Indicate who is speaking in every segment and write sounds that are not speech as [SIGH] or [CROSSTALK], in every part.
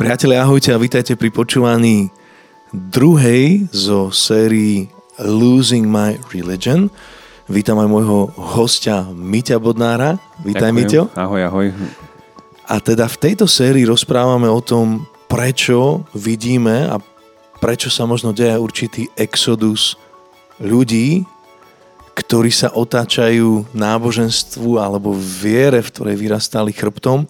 Speaker 1: Priatelia, ahojte a vítajte pri počúvaní druhej zo sérii Losing My Religion. Vítam aj môjho hostia Miťa Bodnára. Vítaj, Miťo.
Speaker 2: Ahoj, ahoj.
Speaker 1: A teda v tejto sérii rozprávame o tom, prečo vidíme a prečo sa možno deje určitý exodus ľudí, ktorí sa otáčajú náboženstvu alebo viere, v ktorej vyrastali chrbtom.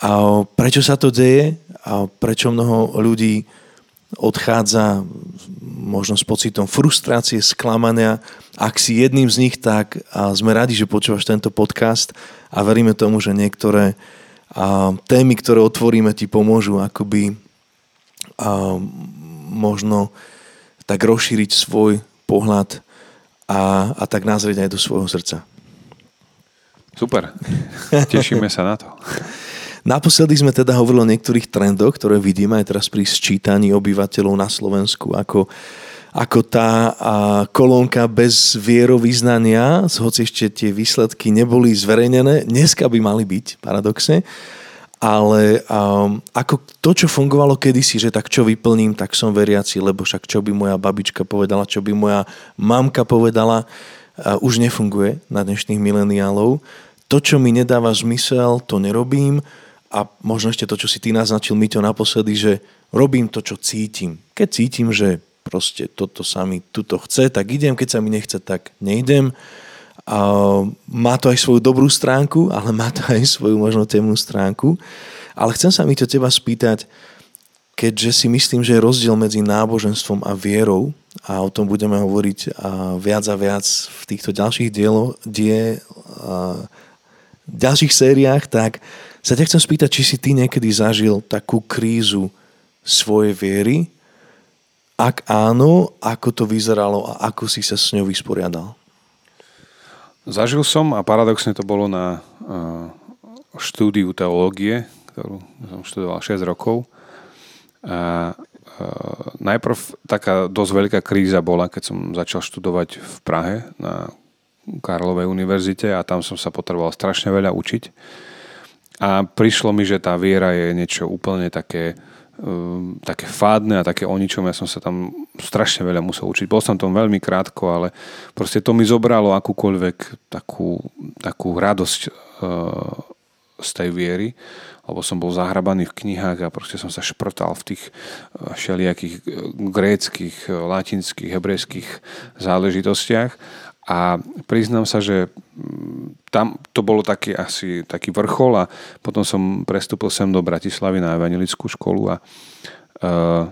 Speaker 1: A prečo sa to deje? A prečo mnoho ľudí odchádza možno s pocitom frustrácie, sklamania. Ak si jedným z nich, tak sme radi, že počúvaš tento podcast a veríme tomu, že niektoré témy, ktoré otvoríme, ti pomôžu akoby možno tak rozšíriť svoj pohľad a, a tak nazrieť aj do svojho srdca.
Speaker 2: Super. Tešíme sa na to. [LAUGHS]
Speaker 1: Naposledy sme teda hovorili o niektorých trendoch, ktoré vidíme aj teraz pri sčítaní obyvateľov na Slovensku, ako, ako tá a, kolónka bez vierovýznania, hoci ešte tie výsledky neboli zverejnené, dneska by mali byť, paradoxe, ale um, ako to, čo fungovalo kedysi, že tak čo vyplním, tak som veriaci, lebo však čo by moja babička povedala, čo by moja mamka povedala, uh, už nefunguje na dnešných mileniálov. To, čo mi nedáva zmysel, to nerobím a možno ešte to, čo si ty naznačil, to naposledy, že robím to, čo cítim. Keď cítim, že proste toto sa mi tuto chce, tak idem, keď sa mi nechce, tak nejdem. A má to aj svoju dobrú stránku, ale má to aj svoju možno temnú stránku. Ale chcem sa mi to teba spýtať, keďže si myslím, že je rozdiel medzi náboženstvom a vierou, a o tom budeme hovoriť viac a viac v týchto ďalších dielo, die, ďalších sériách, tak sa ťa chcem spýtať, či si ty niekedy zažil takú krízu svojej viery? Ak áno, ako to vyzeralo a ako si sa s ňou vysporiadal?
Speaker 2: Zažil som a paradoxne to bolo na štúdiu teológie, ktorú som študoval 6 rokov. A najprv taká dosť veľká kríza bola, keď som začal študovať v Prahe na Karlovej univerzite a tam som sa potreboval strašne veľa učiť a prišlo mi, že tá viera je niečo úplne také, um, také fádne a také o ničom. Ja som sa tam strašne veľa musel učiť. Bol som tam veľmi krátko, ale proste to mi zobralo akúkoľvek takú, takú radosť uh, z tej viery, lebo som bol zahrabaný v knihách a proste som sa šprtal v tých uh, všelijakých uh, gréckých, uh, latinských, hebrejských záležitostiach a priznám sa, že mm, tam to bolo taký asi taký vrchol a potom som prestúpil sem do Bratislavy na evangelickú školu a uh,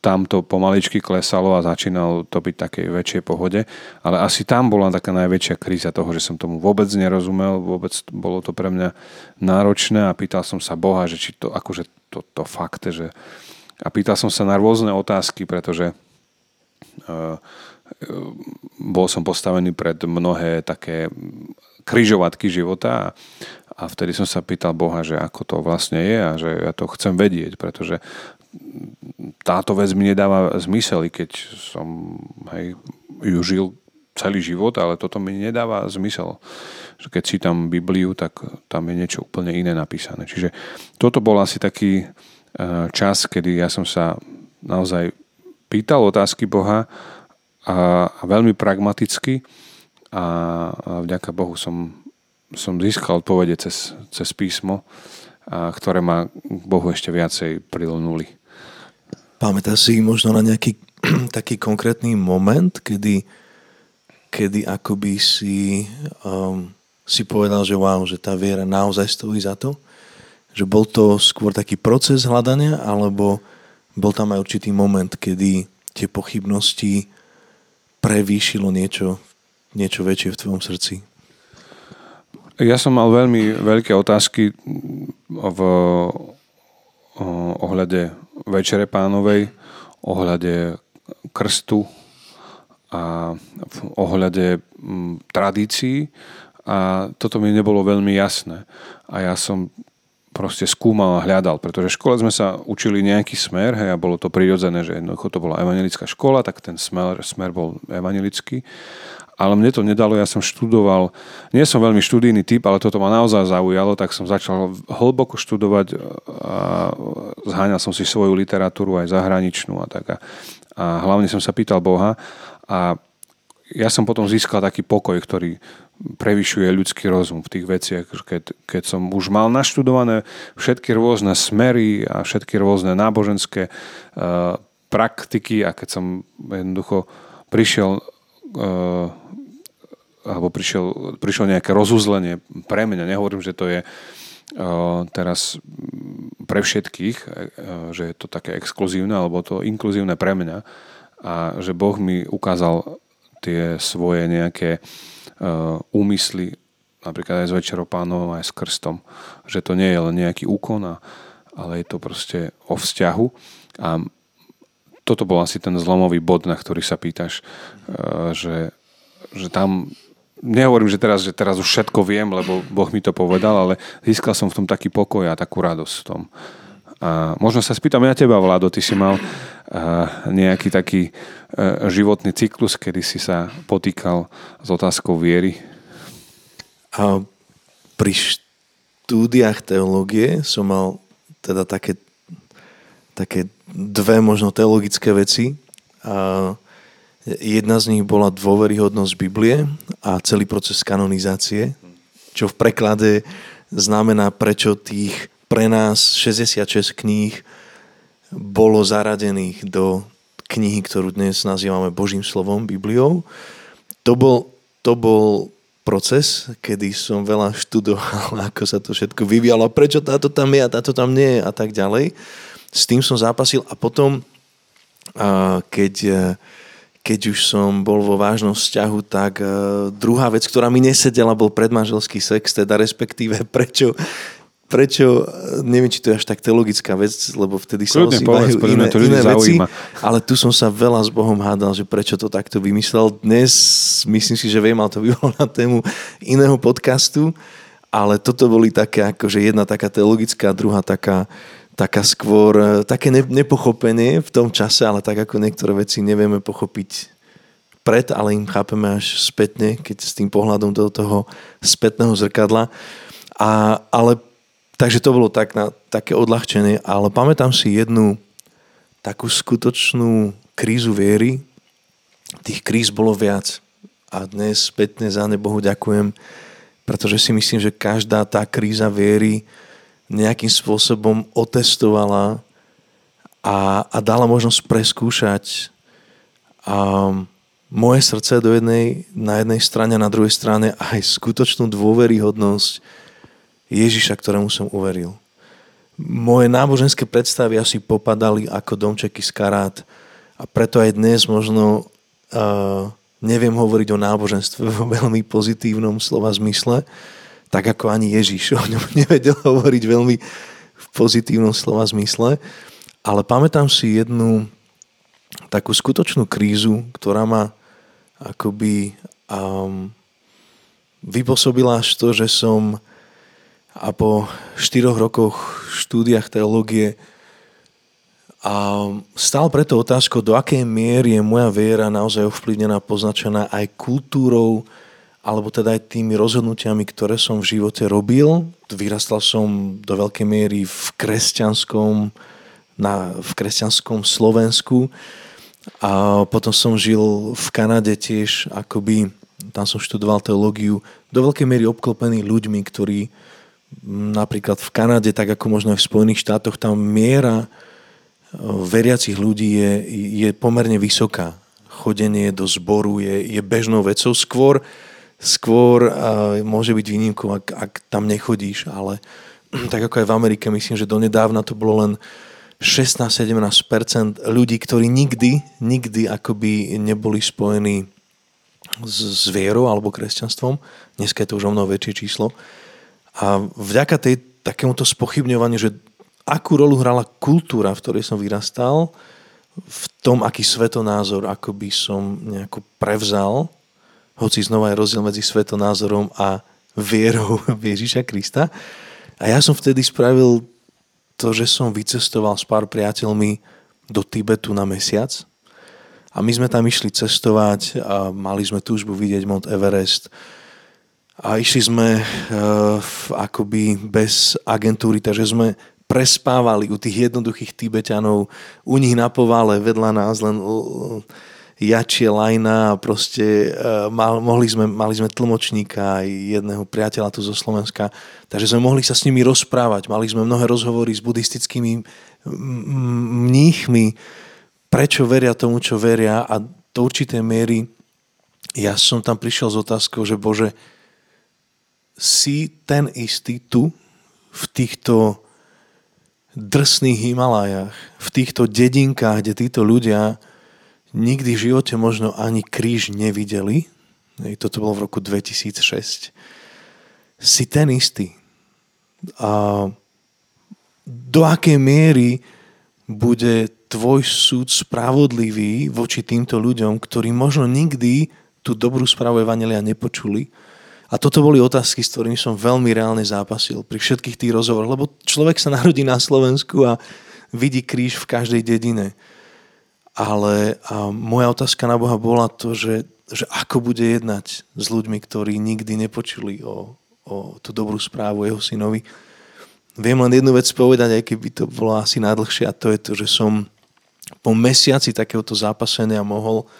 Speaker 2: tam to pomaličky klesalo a začínalo to byť takej väčšej pohode. Ale asi tam bola taká najväčšia kríza toho, že som tomu vôbec nerozumel, vôbec bolo to pre mňa náročné a pýtal som sa Boha, že či to akože to, to fakt, že a pýtal som sa na rôzne otázky, pretože uh, bol som postavený pred mnohé také kryžovatky života a, a vtedy som sa pýtal Boha, že ako to vlastne je a že ja to chcem vedieť, pretože táto vec mi nedáva zmysel, keď som hej, ju žil celý život, ale toto mi nedáva zmysel. Keď čítam Bibliu, tak tam je niečo úplne iné napísané. Čiže toto bol asi taký e, čas, kedy ja som sa naozaj pýtal otázky Boha a, a veľmi pragmaticky a, a vďaka Bohu som, som získal odpovede cez, cez písmo, a, ktoré ma k Bohu ešte viacej prilnuli.
Speaker 1: Pamätáš si možno na nejaký [CLEARS THROAT] taký konkrétny moment, kedy, kedy akoby si, um, si povedal, že wow, že tá viera naozaj stojí za to? Že bol to skôr taký proces hľadania, alebo bol tam aj určitý moment, kedy tie pochybnosti prevýšilo niečo, niečo väčšie v tvojom srdci?
Speaker 2: Ja som mal veľmi veľké otázky v ohľade Večere pánovej, ohľade krstu a v ohľade tradícií a toto mi nebolo veľmi jasné. A ja som proste skúmal a hľadal, pretože v škole sme sa učili nejaký smer hej, a bolo to prirodzené, že jednoducho to bola evangelická škola, tak ten smer, smer bol evangelický ale mne to nedalo, ja som študoval, nie som veľmi študijný typ, ale toto ma naozaj zaujalo, tak som začal hlboko študovať a zháňal som si svoju literatúru aj zahraničnú a tak. A, a hlavne som sa pýtal Boha a ja som potom získal taký pokoj, ktorý prevyšuje ľudský rozum v tých veciach, keď, keď som už mal naštudované všetky rôzne smery a všetky rôzne náboženské uh, praktiky a keď som jednoducho prišiel uh, alebo prišiel, prišiel nejaké rozuzlenie pre mňa. Nehovorím, že to je uh, teraz pre všetkých, uh, že je to také exkluzívne alebo to inkluzívne pre mňa a že Boh mi ukázal tie svoje nejaké uh, úmysly napríklad aj s Večerou pánov, aj s krstom. Že to nie je len nejaký úkon, ale je to proste o vzťahu. A toto bol asi ten zlomový bod, na ktorý sa pýtaš, že, že tam nehovorím, že teraz, že teraz už všetko viem, lebo Boh mi to povedal, ale získal som v tom taký pokoj a takú radosť v tom. A možno sa spýtam ja teba, Vlado, ty si mal nejaký taký e, životný cyklus, kedy si sa potýkal s otázkou viery?
Speaker 1: A pri štúdiách teológie som mal teda také, také dve možno teologické veci. A Jedna z nich bola dôveryhodnosť Biblie a celý proces kanonizácie, čo v preklade znamená, prečo tých pre nás 66 kníh bolo zaradených do knihy, ktorú dnes nazývame Božím slovom, Bibliou. To bol, to bol proces, kedy som veľa študoval, [LAUGHS] ako sa to všetko vyvíjalo, prečo táto tam je a táto tam nie je a tak ďalej. S tým som zápasil a potom, keď keď už som bol vo vážnom vzťahu, tak uh, druhá vec, ktorá mi nesedela, bol predmanželský sex, teda respektíve [LAUGHS] prečo, prečo, neviem, či to je až tak teologická vec, lebo vtedy sa
Speaker 2: Kľudne ozývajú iné, to iné veci,
Speaker 1: ale tu som sa veľa s Bohom hádal, že prečo to takto vymyslel. Dnes myslím si, že viem, ale to by bolo na tému iného podcastu, ale toto boli také, akože jedna taká teologická, druhá taká taká skôr, e, také nepochopenie v tom čase, ale tak ako niektoré veci nevieme pochopiť pred, ale im chápeme až spätne, keď s tým pohľadom do toho spätného zrkadla. A, ale takže to bolo tak na, také odľahčenie, ale pamätám si jednu takú skutočnú krízu viery. Tých kríz bolo viac. A dnes spätne za ne Bohu ďakujem, pretože si myslím, že každá tá kríza viery nejakým spôsobom otestovala a, a dala možnosť preskúšať a moje srdce do jednej, na jednej strane a na druhej strane aj skutočnú dôveryhodnosť Ježiša, ktorému som uveril. Moje náboženské predstavy asi popadali ako domčeky z karát a preto aj dnes možno uh, neviem hovoriť o náboženstve vo veľmi pozitívnom slova zmysle, tak ako ani Ježiš o ňom [LAUGHS] nevedel hovoriť veľmi v pozitívnom slova zmysle. Ale pamätám si jednu takú skutočnú krízu, ktorá ma akoby um, vypôsobila až to, že som a po štyroch rokoch štúdiach teológie a stál preto otázkou, do akej miery je moja viera naozaj ovplyvnená, poznačená aj kultúrou, alebo teda aj tými rozhodnutiami, ktoré som v živote robil. Vyrastal som do veľkej miery v kresťanskom, na, v kresťanskom Slovensku a potom som žil v Kanade tiež, akoby tam som študoval teológiu, do veľkej miery obklopený ľuďmi, ktorí napríklad v Kanade, tak ako možno aj v Spojených štátoch, tam miera veriacich ľudí je, je pomerne vysoká. Chodenie do zboru je, je bežnou vecou. Skôr skôr uh, môže byť výnimkou, ak, ak tam nechodíš, ale [CLEARS THROAT] tak ako aj v Amerike, myslím, že donedávna to bolo len 16-17% ľudí, ktorí nikdy, nikdy akoby neboli spojení s, s vierou alebo kresťanstvom. Dneska je to už o mnoho väčšie číslo. A vďaka tej, takémuto spochybňovaniu, že akú rolu hrala kultúra, v ktorej som vyrastal, v tom, aký svetonázor akoby som nejako prevzal, hoci znova je rozdiel medzi svetonázorom a vierou [LAUGHS] v Krista. A ja som vtedy spravil to, že som vycestoval s pár priateľmi do Tibetu na mesiac A my sme tam išli cestovať a mali sme túžbu vidieť Mount Everest. A išli sme uh, akoby bez agentúry, takže sme prespávali u tých jednoduchých Tibetanov, u nich na povale vedľa nás len uh, jačie lajna a proste uh, mal, mohli sme, mali sme tlmočníka aj jedného priateľa tu zo Slovenska, takže sme mohli sa s nimi rozprávať. Mali sme mnohé rozhovory s buddhistickými mníchmi, prečo veria tomu, čo veria a do určitej miery ja som tam prišiel s otázkou, že Bože, si ten istý tu, v týchto drsných Himalajach, v týchto dedinkách, kde títo ľudia nikdy v živote možno ani kríž nevideli. Toto bolo v roku 2006. Si ten istý. A do akej miery bude tvoj súd spravodlivý voči týmto ľuďom, ktorí možno nikdy tú dobrú správu Evangelia nepočuli. A toto boli otázky, s ktorými som veľmi reálne zápasil pri všetkých tých rozhovoroch, lebo človek sa narodí na Slovensku a vidí kríž v každej dedine. Ale a moja otázka na Boha bola to, že, že ako bude jednať s ľuďmi, ktorí nikdy nepočuli o, o tú dobrú správu jeho synovi. Viem len jednu vec povedať, aj keby to bolo asi najdlhšie, a to je to, že som po mesiaci takéhoto zápasenia mohol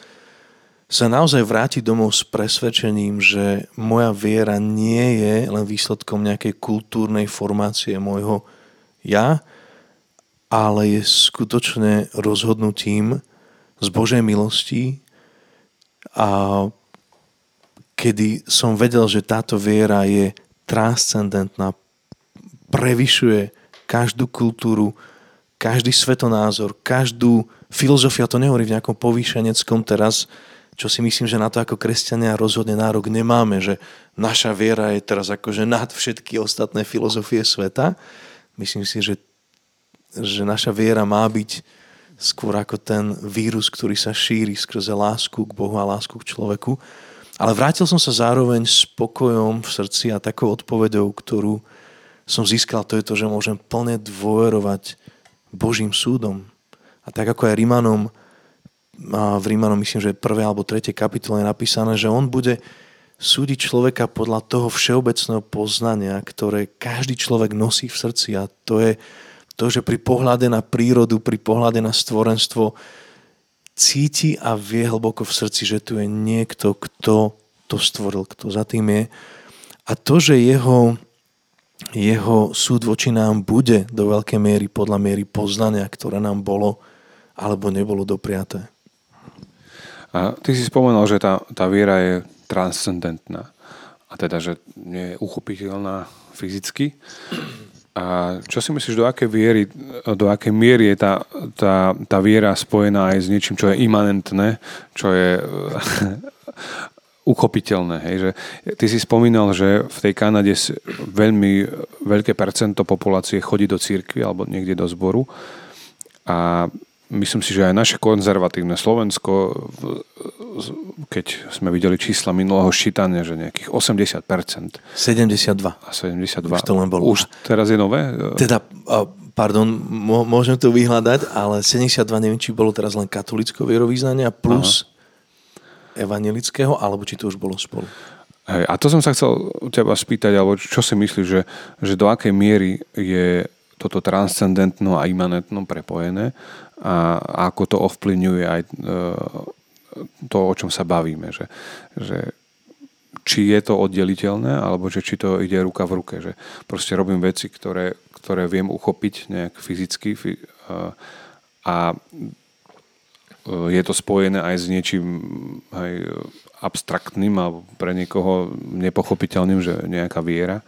Speaker 1: sa naozaj vrátiť domov s presvedčením, že moja viera nie je len výsledkom nejakej kultúrnej formácie môjho ja, ale je skutočne rozhodnutím z Božej milosti. A kedy som vedel, že táto viera je transcendentná, prevyšuje každú kultúru, každý svetonázor, každú filozofiu, to nehovorí v nejakom povýšeneckom teraz, čo si myslím, že na to ako kresťania rozhodne nárok nemáme, že naša viera je teraz akože nad všetky ostatné filozofie sveta. Myslím si, že, že naša viera má byť skôr ako ten vírus, ktorý sa šíri skrze lásku k Bohu a lásku k človeku. Ale vrátil som sa zároveň s pokojom v srdci a takou odpovedou, ktorú som získal, to je to, že môžem plne dôverovať Božím súdom. A tak ako aj Rímanom, a v Rímanom myslím, že prvé alebo tretie kapitole je napísané, že on bude súdiť človeka podľa toho všeobecného poznania, ktoré každý človek nosí v srdci a to je to, že pri pohľade na prírodu, pri pohľade na stvorenstvo cíti a vie hlboko v srdci, že tu je niekto, kto to stvoril, kto za tým je. A to, že jeho, jeho súd voči nám bude do veľkej miery podľa miery poznania, ktoré nám bolo alebo nebolo dopriaté.
Speaker 2: A ty si spomenul, že tá, tá viera je transcendentná. A teda, že nie je uchopiteľná fyzicky. A čo si myslíš, do akej, viery, do akej miery je tá, tá, tá viera spojená aj s niečím, čo je imanentné, čo je [LAUGHS] uchopiteľné. Hej? Že ty si spomínal, že v tej Kanade veľmi veľké percento populácie chodí do církvy alebo niekde do zboru a myslím si, že aj naše konzervatívne Slovensko, keď sme videli čísla minulého ščítania, že nejakých 80%.
Speaker 1: 72.
Speaker 2: A 72.
Speaker 1: Už to len bolo.
Speaker 2: Už teraz je nové?
Speaker 1: Teda, pardon, môžem to vyhľadať, ale 72 neviem, či bolo teraz len katolického vierovýznania plus Aha. evangelického, alebo či to už bolo spolu.
Speaker 2: Hej, a to som sa chcel teba spýtať, alebo čo si myslíš, že, že do akej miery je toto transcendentno a imanentno prepojené a, ako to ovplyvňuje aj e, to, o čom sa bavíme. Že, že či je to oddeliteľné, alebo že či to ide ruka v ruke. Že proste robím veci, ktoré, ktoré viem uchopiť nejak fyzicky e, a e, je to spojené aj s niečím aj abstraktným alebo pre niekoho nepochopiteľným, že nejaká viera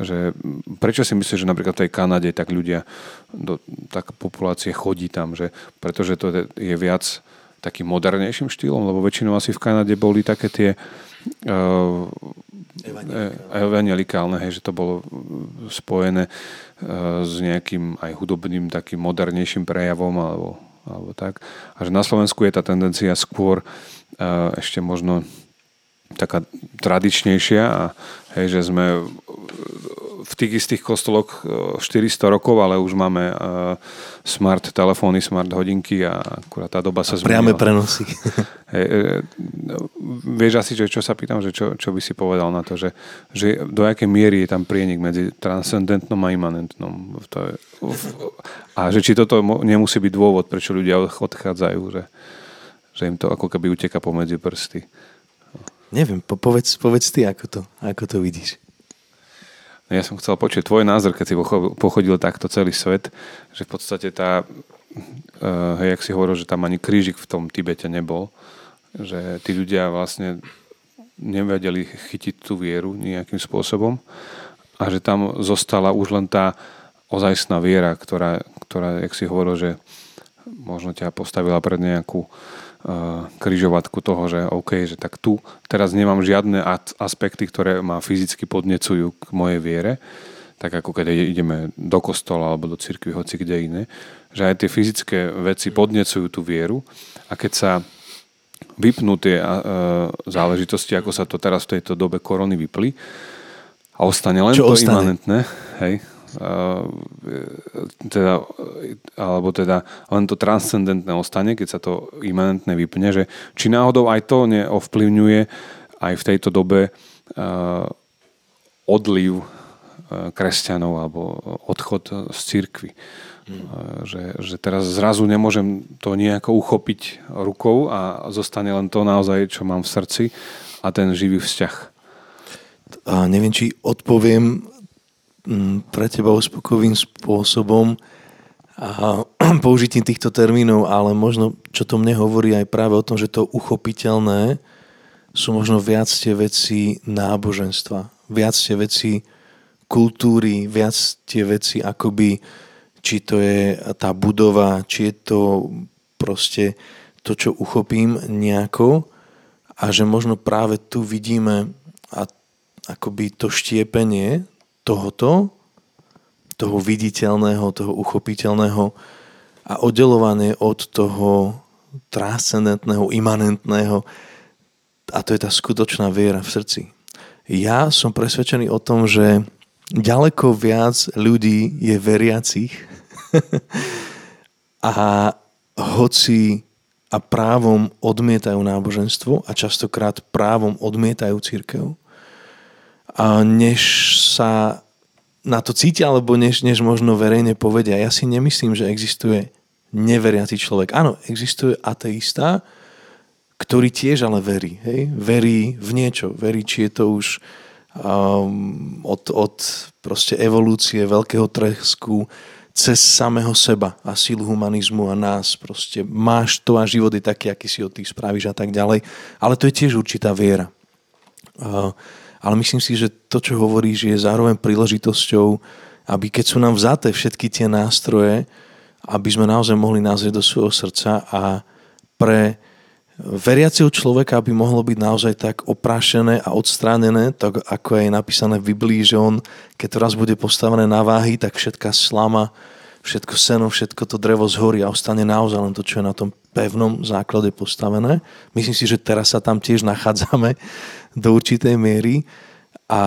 Speaker 2: že prečo si myslíš, že napríklad v tej Kanade tak ľudia, do, tak populácie chodí tam, že pretože to je viac takým modernejším štýlom, lebo väčšinou asi v Kanade boli také tie uh, evangelikálne, hej, že to bolo spojené uh, s nejakým aj hudobným takým modernejším prejavom alebo, alebo tak. A že na Slovensku je tá tendencia skôr uh, ešte možno taká tradičnejšia a hej, že sme v tých istých kostoloch 400 rokov, ale už máme smart telefóny, smart hodinky a akurát tá doba sa zmenila.
Speaker 1: Priame prenosy. [LAUGHS]
Speaker 2: Hey, vieš asi, že čo sa pýtam, že čo, čo by si povedal na to, že, že do akej miery je tam prienik medzi transcendentnom a imanentnom. To je, a že či toto nemusí byť dôvod, prečo ľudia odchádzajú, že, že im to ako keby uteka pomedzi prsty.
Speaker 1: Neviem, po, povedz, povedz ty, ako to, ako to vidíš.
Speaker 2: No ja som chcel počuť tvoj názor, keď si pochodil takto celý svet, že v podstate tá, uh, hej, jak si hovoril, že tam ani krížik v tom Tibete nebol, že tí ľudia vlastne nevedeli chytiť tú vieru nejakým spôsobom a že tam zostala už len tá ozajstná viera, ktorá, ktorá jak si hovoril, že možno ťa postavila pred nejakú križovatku toho, že OK, že tak tu teraz nemám žiadne aspekty, ktoré ma fyzicky podnecujú k mojej viere, tak ako keď ideme do kostola alebo do cirkvi, hoci kde iné, že aj tie fyzické veci podnecujú tú vieru a keď sa vypnú tie záležitosti, ako sa to teraz v tejto dobe korony vypli a ostane len Čo to ostane? imanentné, hej, teda, alebo teda len to transcendentné ostane, keď sa to imanentné vypne, že či náhodou aj to neovplyvňuje aj v tejto dobe odliv kresťanov alebo odchod z cirkvy. Hmm. Že, že teraz zrazu nemôžem to nejako uchopiť rukou a zostane len to naozaj, čo mám v srdci a ten živý vzťah.
Speaker 1: A neviem, či odpoviem pre teba uspokojivým spôsobom a [CLEARS THROAT] použitím týchto termínov, ale možno, čo to mne hovorí aj práve o tom, že to uchopiteľné sú možno viac tie veci náboženstva, viac tie veci kultúry, viac tie veci akoby, či to je tá budova, či je to proste to, čo uchopím nejako. A že možno práve tu vidíme a akoby to štiepenie tohoto, toho viditeľného, toho uchopiteľného a oddelované od toho transcendentného, imanentného a to je tá skutočná viera v srdci. Ja som presvedčený o tom, že ďaleko viac ľudí je veriacich [LAUGHS] a hoci a právom odmietajú náboženstvo a častokrát právom odmietajú církev, než sa na to cítia, alebo než, než možno verejne povedia. Ja si nemyslím, že existuje neveriaci človek. Áno, existuje ateista, ktorý tiež ale verí. Hej? Verí v niečo. Verí, či je to už um, od, od proste evolúcie, veľkého tresku, cez samého seba a sílu humanizmu a nás. Proste máš to a život je taký, aký si od tých spravíš a tak ďalej. Ale to je tiež určitá viera. Uh, ale myslím si, že to, čo hovoríš, je zároveň príležitosťou, aby keď sú nám vzaté všetky tie nástroje, aby sme naozaj mohli názrieť do svojho srdca a pre veriaceho človeka by mohlo byť naozaj tak oprášené a odstránené, tak ako je napísané v Biblii, že on, keď to raz bude postavené na váhy, tak všetká slama, všetko seno, všetko to drevo zhorí a ostane naozaj len to, čo je na tom pevnom základe postavené. Myslím si, že teraz sa tam tiež nachádzame do určitej miery a,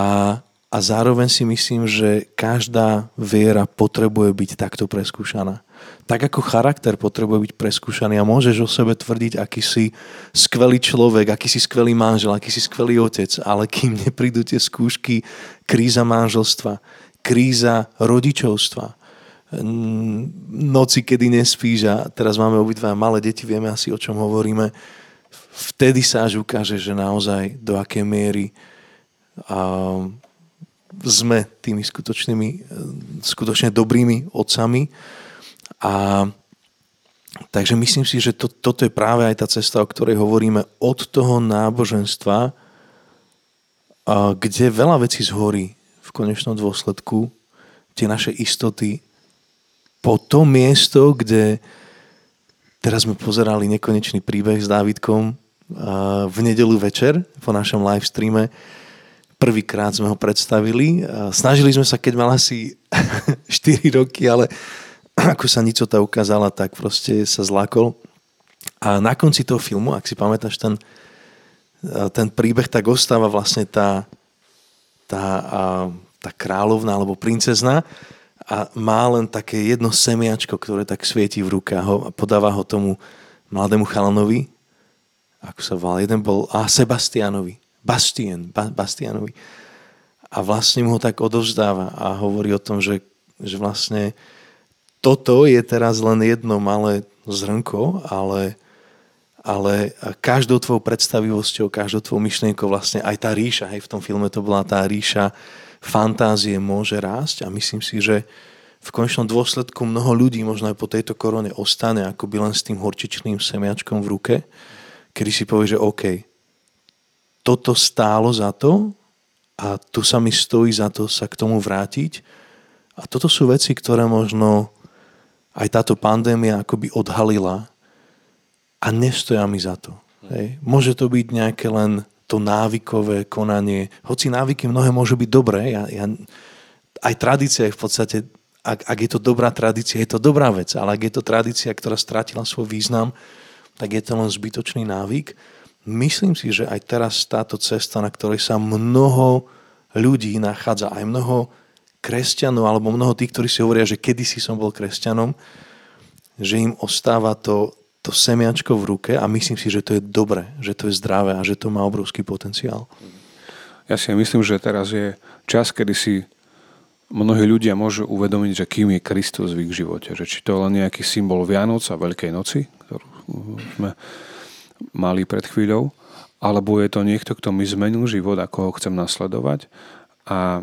Speaker 1: a zároveň si myslím, že každá viera potrebuje byť takto preskúšaná. Tak ako charakter potrebuje byť preskúšaný a môžeš o sebe tvrdiť, aký si skvelý človek, aký si skvelý manžel, aký si skvelý otec, ale kým neprídu tie skúšky, kríza manželstva, kríza rodičovstva, noci, kedy nespíš a teraz máme obidva malé deti, vieme asi o čom hovoríme, vtedy sa až ukáže, že naozaj do akej miery a, sme tými skutočnými, skutočne dobrými otcami. A takže myslím si, že to, toto je práve aj tá cesta, o ktorej hovoríme od toho náboženstva, kde veľa vecí zhorí v konečnom dôsledku, tie naše istoty, po to miesto, kde teraz sme pozerali nekonečný príbeh s Dávidkom, v nedelu večer po našom live streame. Prvýkrát sme ho predstavili. Snažili sme sa, keď mal asi [LAUGHS] 4 roky, ale [CLEARS THROAT] ako sa nicota ukázala, tak proste sa zlákol. A na konci toho filmu, ak si pamätáš ten, ten príbeh, tak ostáva vlastne tá, tá, tá kráľovna alebo princezna a má len také jedno semiačko, ktoré tak svieti v rukách a podáva ho tomu mladému chalanovi. Ako sa volal? Jeden bol a Sebastianovi. Bastien, ba, Bastianovi. A vlastne mu ho tak odovzdáva a hovorí o tom, že, že vlastne toto je teraz len jedno malé zrnko, ale, ale každou tvojou predstavivosťou, každou tvojou myšlienkou vlastne aj tá ríša, hej, v tom filme to bola tá ríša fantázie môže rásť a myslím si, že v konečnom dôsledku mnoho ľudí možno aj po tejto korone ostane by len s tým horčičným semiačkom v ruke, kedy si povie, že OK, toto stálo za to a tu sa mi stojí za to sa k tomu vrátiť. A toto sú veci, ktoré možno aj táto pandémia akoby odhalila a nestoja mi za to. Hej. Môže to byť nejaké len to návykové konanie. Hoci návyky mnohé môžu byť dobré, ja, ja, aj tradícia je v podstate, ak, ak je to dobrá tradícia, je to dobrá vec, ale ak je to tradícia, ktorá stratila svoj význam, tak je to len zbytočný návyk myslím si, že aj teraz táto cesta, na ktorej sa mnoho ľudí nachádza, aj mnoho kresťanov, alebo mnoho tých, ktorí si hovoria, že kedysi som bol kresťanom, že im ostáva to, to semiačko v ruke a myslím si, že to je dobré, že to je zdravé a že to má obrovský potenciál.
Speaker 2: Ja si myslím, že teraz je čas, kedy si mnohí ľudia môžu uvedomiť, že kým je Kristus v ich živote. Že či to je len nejaký symbol Vianoc a Veľkej noci, ktorú sme mali pred chvíľou, alebo je to niekto, kto mi zmenil život, ako ho chcem nasledovať a e,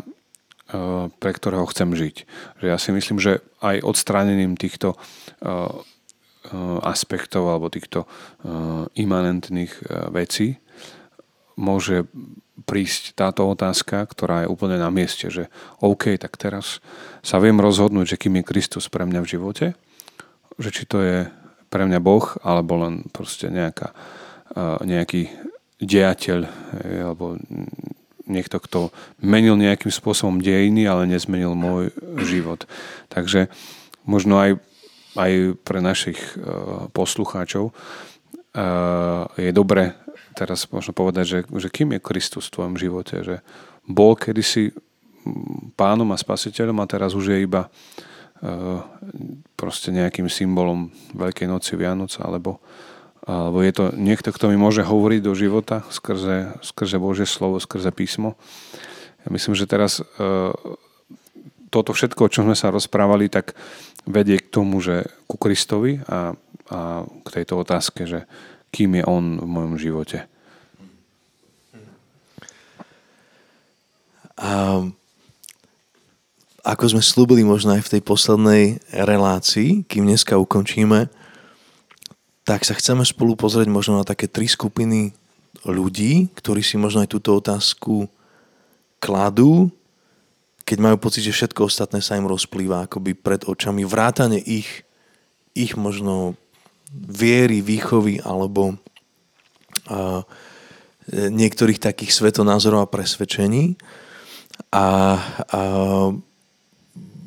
Speaker 2: pre ktorého chcem žiť. Že ja si myslím, že aj odstránením týchto e, aspektov alebo týchto imanentných vecí môže prísť táto otázka, ktorá je úplne na mieste, že OK, tak teraz sa viem rozhodnúť, že kým je Kristus pre mňa v živote, že či to je pre mňa Boh, alebo len proste nejaká, nejaký dejateľ, alebo niekto, kto menil nejakým spôsobom dejiny, ale nezmenil môj život. Takže možno aj, aj pre našich poslucháčov je dobre teraz možno povedať, že, že kým je Kristus v tvojom živote, že bol kedysi pánom a spasiteľom a teraz už je iba Eh, proste nejakým symbolom Veľkej noci Vianoc, alebo, alebo je to niekto, kto mi môže hovoriť do života skrze, skrze Božie slovo, skrze písmo. Ja myslím, že teraz toto všetko, o čom sme sa rozprávali, tak vedie k tomu, že ku Kristovi a, a k tejto otázke, že kým je On v mojom živote.
Speaker 1: Um, ako sme slúbili možno aj v tej poslednej relácii, kým dneska ukončíme, tak sa chceme spolu pozrieť možno na také tri skupiny ľudí, ktorí si možno aj túto otázku kladú, keď majú pocit, že všetko ostatné sa im rozplýva akoby pred očami. Vrátane ich, ich možno viery, výchovy alebo a, niektorých takých svetonázorov a presvedčení. A, a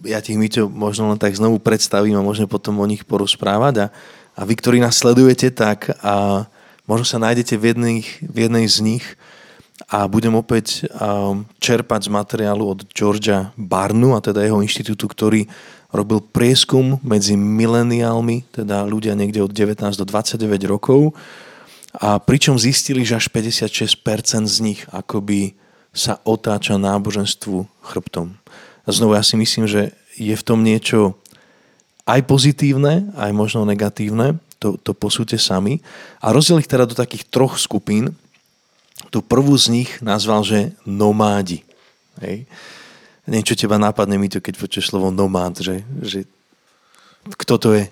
Speaker 1: ja ti Miťo možno len tak znovu predstavím a môžeme potom o nich porozprávať a, a vy, ktorí nás sledujete, tak a možno sa nájdete v jednej, v jednej z nich a budem opäť um, čerpať z materiálu od Georgia Barnu a teda jeho inštitútu, ktorý robil prieskum medzi mileniálmi, teda ľudia niekde od 19 do 29 rokov a pričom zistili, že až 56% z nich akoby sa otáča náboženstvu chrbtom. A znovu ja si myslím, že je v tom niečo aj pozitívne, aj možno negatívne. To, to posúďte sami. A rozdiel ich teda do takých troch skupín. Tu prvú z nich nazval, že nomádi. Hej. Niečo teba nápadne mi to, keď počuješ slovo nomád, že, že kto to je?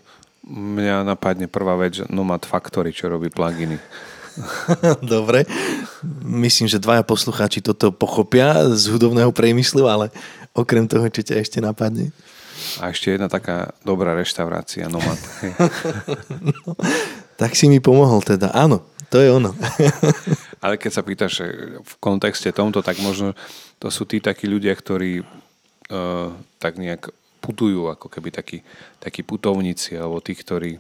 Speaker 2: Mňa napadne prvá vec, že Nomad Factory, čo robí pluginy. [LAUGHS]
Speaker 1: Dobre. Myslím, že dvaja poslucháči toto pochopia z hudobného priemyslu, ale Okrem toho, čo ťa ešte napadne.
Speaker 2: A ešte jedna taká dobrá reštaurácia, Nomad. [LAUGHS]
Speaker 1: no, tak si mi pomohol teda. Áno, to je ono. [LAUGHS]
Speaker 2: Ale keď sa pýtaš v kontexte tomto, tak možno to sú tí takí ľudia, ktorí uh, tak nejak putujú, ako keby takí, takí putovníci, alebo tí, ktorí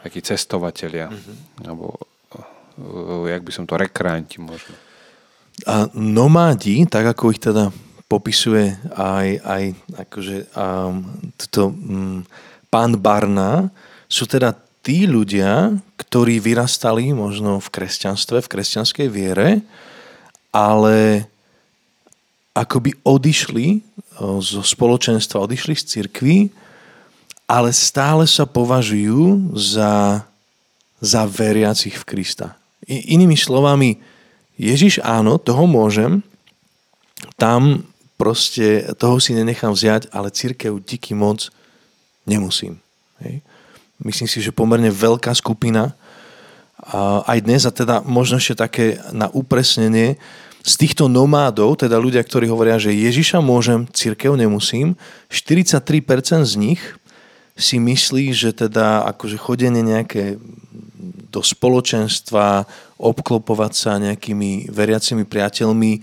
Speaker 2: takí cestovatelia, mm-hmm. alebo uh, jak by som to, rekreanti možno.
Speaker 1: A nomádi, tak ako ich teda popisuje aj, aj akože um, toto, um, pán Barna, sú teda tí ľudia, ktorí vyrastali možno v kresťanstve, v kresťanskej viere, ale akoby odišli zo spoločenstva, odišli z cirkvy, ale stále sa považujú za, za veriacich v Krista. Inými slovami, Ježiš áno, toho môžem, tam proste toho si nenechám vziať, ale církev díky moc nemusím. Hej. Myslím si, že pomerne veľká skupina. Aj dnes, a teda možno ešte také na upresnenie, z týchto nomádov, teda ľudia, ktorí hovoria, že Ježiša môžem, církev nemusím, 43% z nich si myslí, že teda akože chodenie nejaké do spoločenstva, obklopovať sa nejakými veriacimi priateľmi,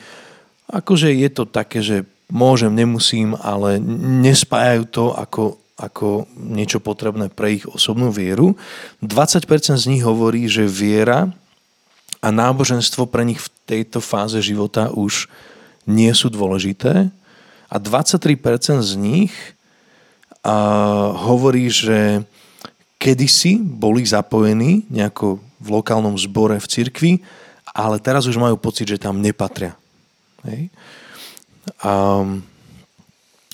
Speaker 1: akože je to také, že môžem, nemusím, ale nespájajú to ako, ako niečo potrebné pre ich osobnú vieru. 20% z nich hovorí, že viera a náboženstvo pre nich v tejto fáze života už nie sú dôležité a 23% z nich hovorí, že kedysi boli zapojení nejako v lokálnom zbore v cirkvi, ale teraz už majú pocit, že tam nepatria. Hej. A,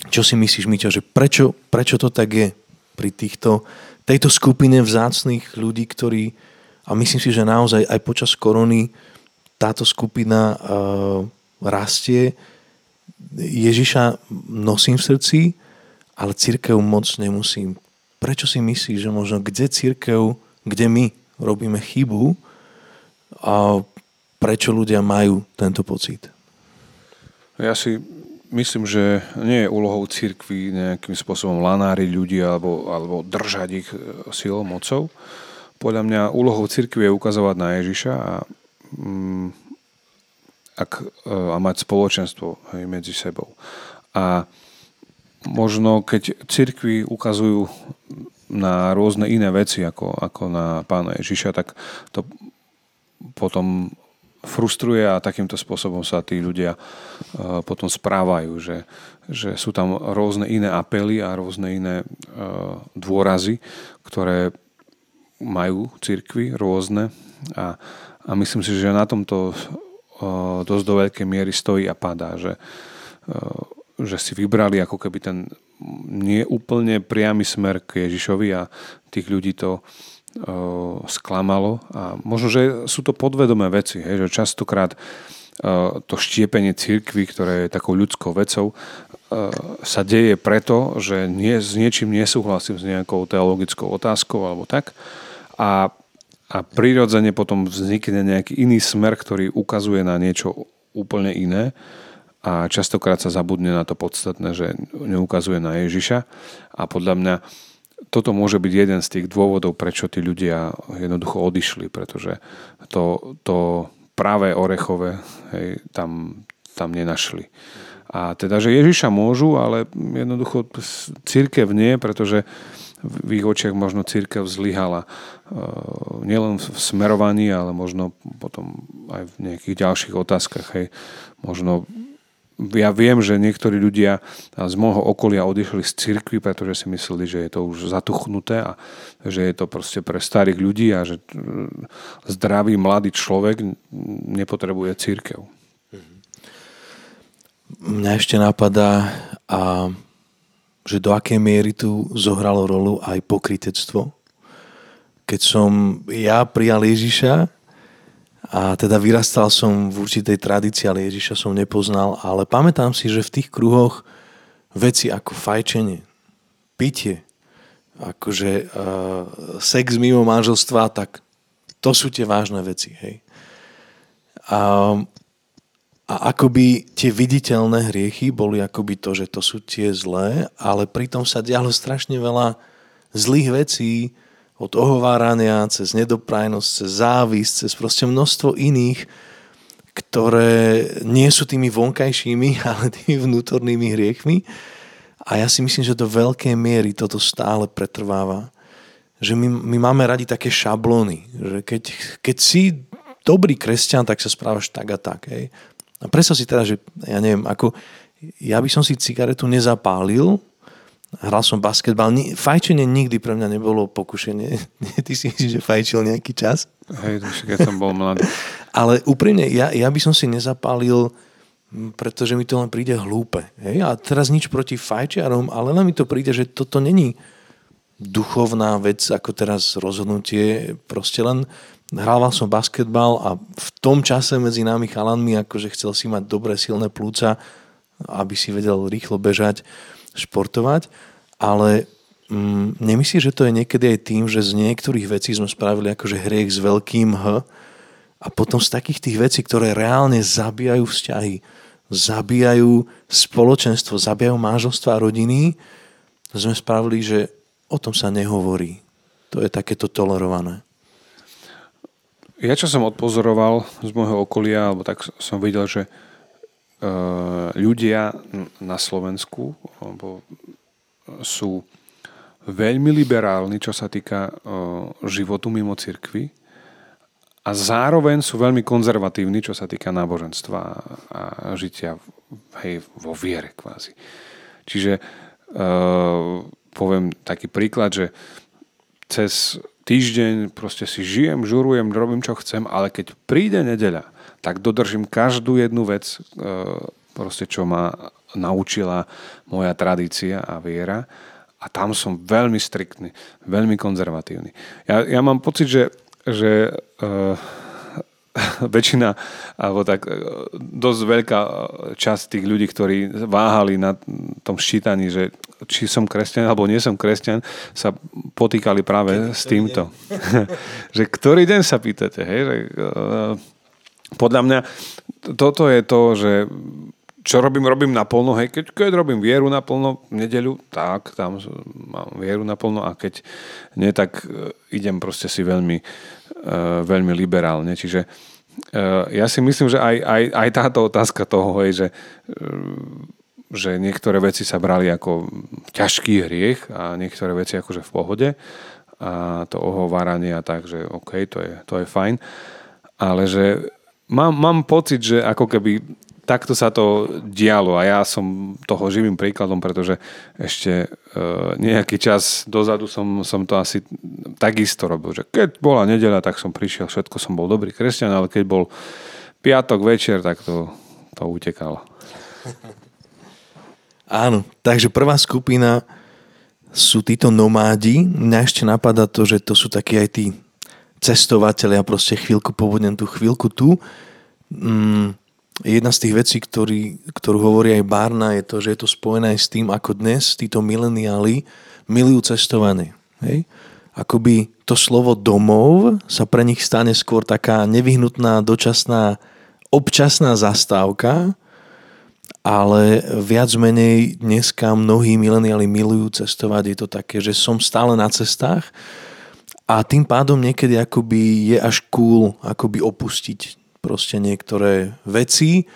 Speaker 1: čo si myslíš, Miťa, že prečo, prečo to tak je pri týchto, tejto skupine vzácných ľudí, ktorí, a myslím si, že naozaj aj počas korony táto skupina uh, rastie. Ježiša nosím v srdci, ale církev moc nemusím. Prečo si myslíš, že možno kde církev, kde my robíme chybu a prečo ľudia majú tento pocit?
Speaker 2: Ja si myslím, že nie je úlohou církvy nejakým spôsobom lanáriť ľudí alebo, alebo držať ich e, silou, mocou podľa mňa úlohou cirkvi je ukazovať na Ježiša a, mm, ak, e, a mať spoločenstvo hej, medzi sebou. A možno keď cirkvi ukazujú na rôzne iné veci ako, ako na pána Ježiša, tak to potom frustruje a takýmto spôsobom sa tí ľudia uh, potom správajú, že, že sú tam rôzne iné apely a rôzne iné uh, dôrazy, ktoré majú církvy rôzne. A, a myslím si, že na tomto o, dosť do veľkej miery stojí a padá, že, že si vybrali ako keby ten nie úplne priamy smer k Ježišovi a tých ľudí to sklamalo. A možno, že sú to podvedomé veci, hej, že častokrát to štiepenie církvy, ktoré je takou ľudskou vecou, sa deje preto, že nie, s niečím nesúhlasím s nejakou teologickou otázkou alebo tak. A, a prirodzene potom vznikne nejaký iný smer, ktorý ukazuje na niečo úplne iné a častokrát sa zabudne na to podstatné, že neukazuje na Ježiša. A podľa mňa toto môže byť jeden z tých dôvodov, prečo tí ľudia jednoducho odišli, pretože to, to práve orechové hej, tam, tam nenašli. A teda, že Ježiša môžu, ale jednoducho církev nie, pretože v ich očiach možno církev zlyhala eh, nielen v smerovaní, ale možno potom aj v nejakých ďalších otázkach. Hej. Možno ja viem, že niektorí ľudia z môjho okolia odišli z cirkvi, pretože si mysleli, že je to už zatuchnuté a že je to proste pre starých ľudí a že zdravý mladý človek nepotrebuje církev.
Speaker 1: Mňa ešte napadá a že do akej miery tu zohralo rolu aj pokritectvo. Keď som ja prijal Ježiša, a teda vyrastal som v určitej tradícii, ale Ježiša som nepoznal, ale pamätám si, že v tých kruhoch veci ako fajčenie, pitie, akože uh, sex mimo manželstva, tak to sú tie vážne veci. Hej. A a akoby tie viditeľné hriechy boli akoby to, že to sú tie zlé, ale pritom sa dialo strašne veľa zlých vecí, od ohovárania, cez nedoprajnosť, cez závisť, cez proste množstvo iných, ktoré nie sú tými vonkajšími, [LAUGHS] ale tými vnútornými hriechmi. A ja si myslím, že do veľkej miery toto stále pretrváva. Že my, my máme radi také šablóny, že keď, keď si dobrý kresťan, tak sa správaš tak a tak. Hej. A predstav si teda, že ja neviem, ako ja by som si cigaretu nezapálil, hral som basketbal, fajčenie nikdy pre mňa nebolo pokušenie. [LAUGHS] Ty si myslíš, že fajčil nejaký čas?
Speaker 2: Hej, keď som bol mladý. [LAUGHS]
Speaker 1: Ale úprimne, ja, ja by som si nezapálil, pretože mi to len príde hlúpe. Hej? A teraz nič proti fajčiarom, ale len mi to príde, že toto není duchovná vec, ako teraz rozhodnutie. Proste len hrával som basketbal a v tom čase medzi nami chalanmi, akože chcel si mať dobré silné plúca, aby si vedel rýchlo bežať, športovať, ale mm, nemyslíš, že to je niekedy aj tým, že z niektorých vecí sme spravili akože hriech s veľkým H a potom z takých tých vecí, ktoré reálne zabíjajú vzťahy, zabíjajú spoločenstvo, zabíjajú manželstva a rodiny, sme spravili, že o tom sa nehovorí. To je takéto tolerované.
Speaker 2: Ja čo som odpozoroval z môjho okolia, alebo tak som videl, že ľudia na Slovensku alebo sú veľmi liberálni, čo sa týka e, životu mimo cirkvy a zároveň sú veľmi konzervatívni, čo sa týka náboženstva a žitia hej, vo viere kvázi. Čiže e, poviem taký príklad, že cez týždeň proste si žijem, žurujem, robím čo chcem, ale keď príde nedeľa, tak dodržím každú jednu vec, e, proste čo ma naučila moja tradícia a viera a tam som veľmi striktný, veľmi konzervatívny. Ja, ja mám pocit, že, že uh, [LAUGHS] väčšina, alebo tak e, dosť veľká časť tých ľudí, ktorí váhali na tom ščítaní, že či som kresťan alebo nie som kresťan, sa potýkali práve Keď s týmto. [LAUGHS] že ktorý deň sa pýtate, hej? Že, uh, podľa mňa toto je to, že čo robím, robím naplno, hej, keď, keď robím vieru naplno v nedeľu, tak tam mám vieru naplno a keď nie, tak uh, idem proste si veľmi, uh, veľmi liberálne. Čiže uh, ja si myslím, že aj, aj, aj táto otázka toho, hej, že že niektoré veci sa brali ako ťažký hriech a niektoré veci akože v pohode a to ohováranie a tak, že OK, to je, to je fajn. Ale že mám, mám pocit, že ako keby takto sa to dialo a ja som toho živým príkladom, pretože ešte e, nejaký čas dozadu som, som to asi takisto robil, že keď bola nedeľa, tak som prišiel, všetko som bol dobrý kresťan, ale keď bol piatok večer, tak to, to utekalo.
Speaker 1: Áno, takže prvá skupina sú títo nomádi. Mňa ešte napadá to, že to sú takí aj tí cestovateľia, proste chvíľku pobudnem tu, chvíľku tu. Mm, jedna z tých vecí, ktorý, ktorú hovorí aj Barna, je to, že je to spojené aj s tým, ako dnes títo mileniáli milujú cestovanie. Hej? Akoby to slovo domov sa pre nich stane skôr taká nevyhnutná, dočasná, občasná zastávka, ale viac menej dneska mnohí mileniali milujú cestovať. Je to také, že som stále na cestách a tým pádom niekedy akoby je až cool akoby opustiť proste niektoré veci,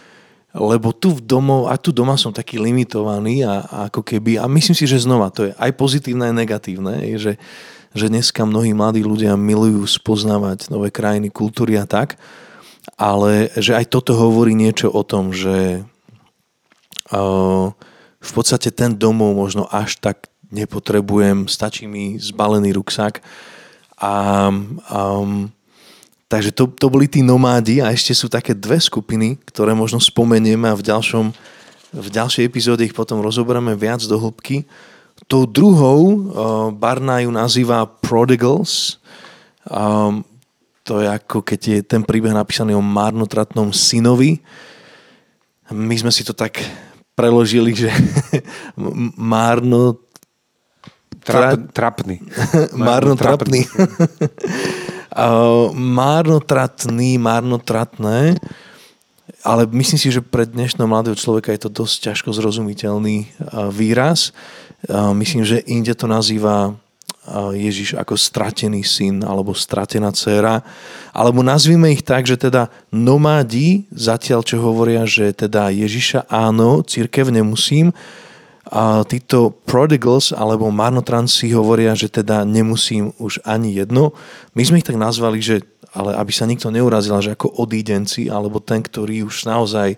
Speaker 1: lebo tu v domov, a tu doma som taký limitovaný a, a ako keby, a myslím si, že znova to je aj pozitívne, aj negatívne, je, že, že dneska mnohí mladí ľudia milujú spoznávať nové krajiny, kultúry a tak, ale že aj toto hovorí niečo o tom, že v podstate ten domov možno až tak nepotrebujem, stačí mi zbalený ruksak. A, um, takže to, to boli tí nomádi a ešte sú také dve skupiny, ktoré možno spomenieme a v, ďalšom, v ďalšej epizóde ich potom rozoberieme viac do hĺbky. Tou druhou uh, Barna ju nazýva Prodigals. Um, to je ako keď je ten príbeh napísaný o marnotratnom synovi. My sme si to tak preložili, že [LAUGHS] márno
Speaker 2: Trap, trapný.
Speaker 1: márno trapný. [LAUGHS] Márnotratný, [LAUGHS] márnotratné. Ale myslím si, že pre dnešného mladého človeka je to dosť ťažko zrozumiteľný výraz. Myslím, že inde to nazýva Ježiš ako stratený syn alebo stratená dcéra. Alebo nazvime ich tak, že teda nomádi, zatiaľ čo hovoria, že teda Ježiša áno, církev nemusím, a títo prodigals alebo marnotranci hovoria, že teda nemusím už ani jedno. My sme ich tak nazvali, že ale aby sa nikto neurazil, že ako odídenci, alebo ten, ktorý už naozaj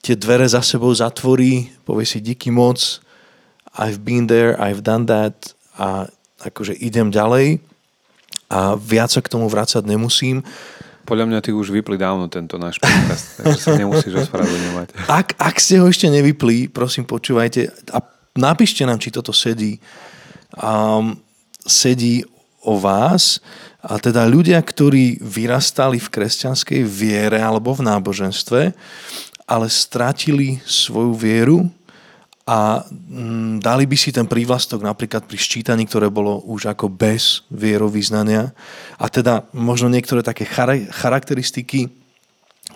Speaker 1: tie dvere za sebou zatvorí, povie si díky moc, I've been there, I've done that a akože idem ďalej a viac sa k tomu vrácať nemusím.
Speaker 2: Podľa mňa ty už vypli dávno tento náš podcast, takže sa nemusíš ospravedlňovať. [LAUGHS]
Speaker 1: Ak, ak ste ho ešte nevypli, prosím počúvajte a napíšte nám, či toto sedí. Um, sedí o vás a teda ľudia, ktorí vyrastali v kresťanskej viere alebo v náboženstve, ale stratili svoju vieru a mm, dali by si ten prívlastok napríklad pri ščítaní, ktoré bolo už ako bez vierovýznania. A teda možno niektoré také charakteristiky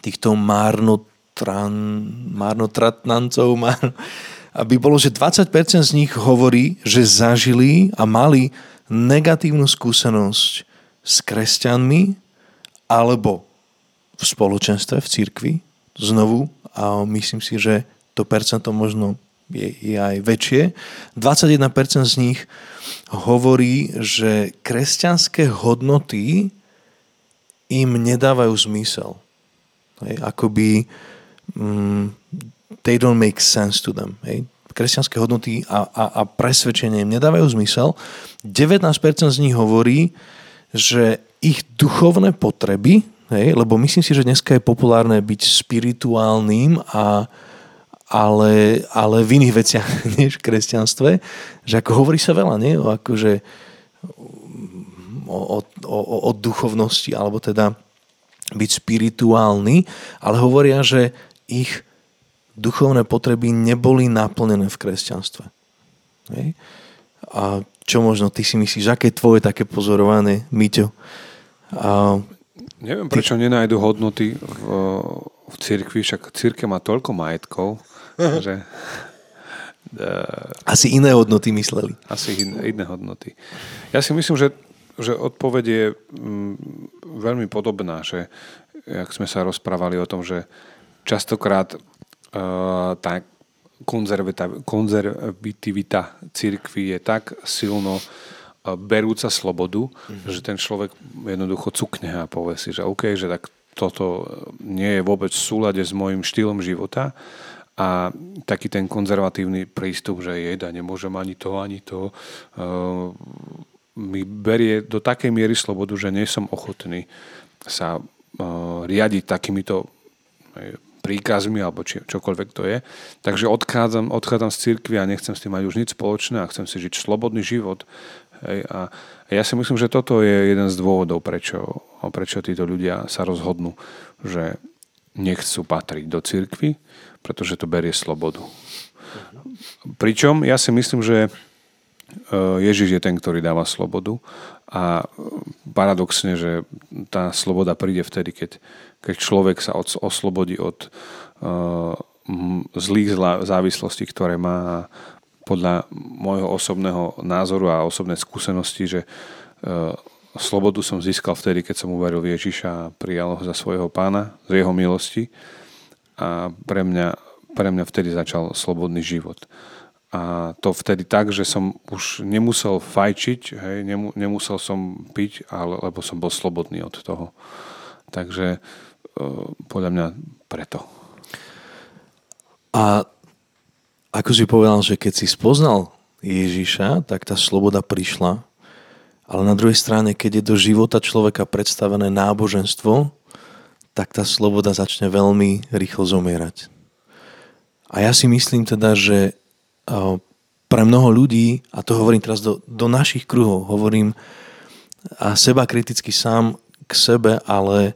Speaker 1: týchto márnotran, márnotratnancov, [LAUGHS] már, aby bolo, že 20% z nich hovorí, že zažili a mali negatívnu skúsenosť s kresťanmi alebo v spoločenstve, v cirkvi, znovu, a myslím si, že to percento možno je, je aj väčšie. 21% z nich hovorí, že kresťanské hodnoty im nedávajú zmysel. Hej, akoby mm, they don't make sense to them. Hej. Kresťanské hodnoty a, a, a presvedčenie im nedávajú zmysel. 19% z nich hovorí, že ich duchovné potreby, hej, lebo myslím si, že dneska je populárne byť spirituálnym a, ale, ale v iných veciach [LAUGHS] než v kresťanstve, že ako hovorí sa veľa, nie? O, akože, o, o, o, o duchovnosti, alebo teda byť spirituálny, ale hovoria, že ich duchovné potreby neboli naplnené v kresťanstve. Hej? A čo možno ty si myslíš, aké je tvoje také pozorované, Miťo? A...
Speaker 2: Neviem, prečo ty... nenájdu hodnoty v, v cirkvi, však círke má toľko majetkov, že,
Speaker 1: uh, [LAUGHS] asi iné hodnoty mysleli.
Speaker 2: Asi iné, iné hodnoty. Ja si myslím, že, že odpoveď je mm, veľmi podobná, že jak sme sa rozprávali o tom, že častokrát uh, tá konzervativita církvy je tak silno uh, berúca slobodu, mm-hmm. že ten človek jednoducho cukne a povie si, že OK, že tak toto nie je vôbec v súlade s môjim štýlom života a taký ten konzervatívny prístup, že jeda, nemôžem ani to, ani to, uh, mi berie do takej miery slobodu, že nie som ochotný sa uh, riadiť takýmito príkazmi alebo či, čokoľvek to je. Takže odchádzam, odchádzam z cirkvi a nechcem s tým mať už nič spoločné a chcem si žiť slobodný život. Hej, a ja si myslím, že toto je jeden z dôvodov, prečo, prečo títo ľudia sa rozhodnú, že nechcú patriť do cirkvy, pretože to berie slobodu. Pričom ja si myslím, že e, Ježiš je ten, ktorý dáva slobodu a paradoxne, že tá sloboda príde vtedy, keď, keď človek sa od, oslobodí od uh, zlých závislostí, ktoré má podľa môjho osobného názoru a osobnej skúsenosti, že slobodu som získal vtedy, keď som uveril v Ježiša a prijal ho za svojho pána, z jeho milosti a pre mňa pre mňa vtedy začal slobodný život. A to vtedy tak, že som už nemusel fajčiť, hej, nemusel som piť, ale, lebo som bol slobodný od toho. Takže e, podľa mňa preto.
Speaker 1: A ako si povedal, že keď si spoznal Ježiša, tak tá sloboda prišla. Ale na druhej strane, keď je do života človeka predstavené náboženstvo, tak tá sloboda začne veľmi rýchlo zomierať. A ja si myslím teda, že pre mnoho ľudí, a to hovorím teraz do, do našich kruhov, hovorím a seba kriticky sám k sebe, ale